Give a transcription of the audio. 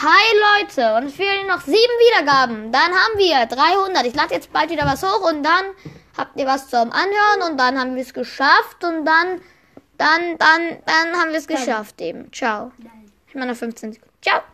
Hi Leute, und es fehlen noch sieben Wiedergaben. Dann haben wir 300. Ich lade jetzt bald wieder was hoch und dann habt ihr was zum Anhören und dann haben wir es geschafft und dann, dann, dann, dann haben wir es geschafft eben. Ciao. Ich meine 15 Sekunden. Ciao.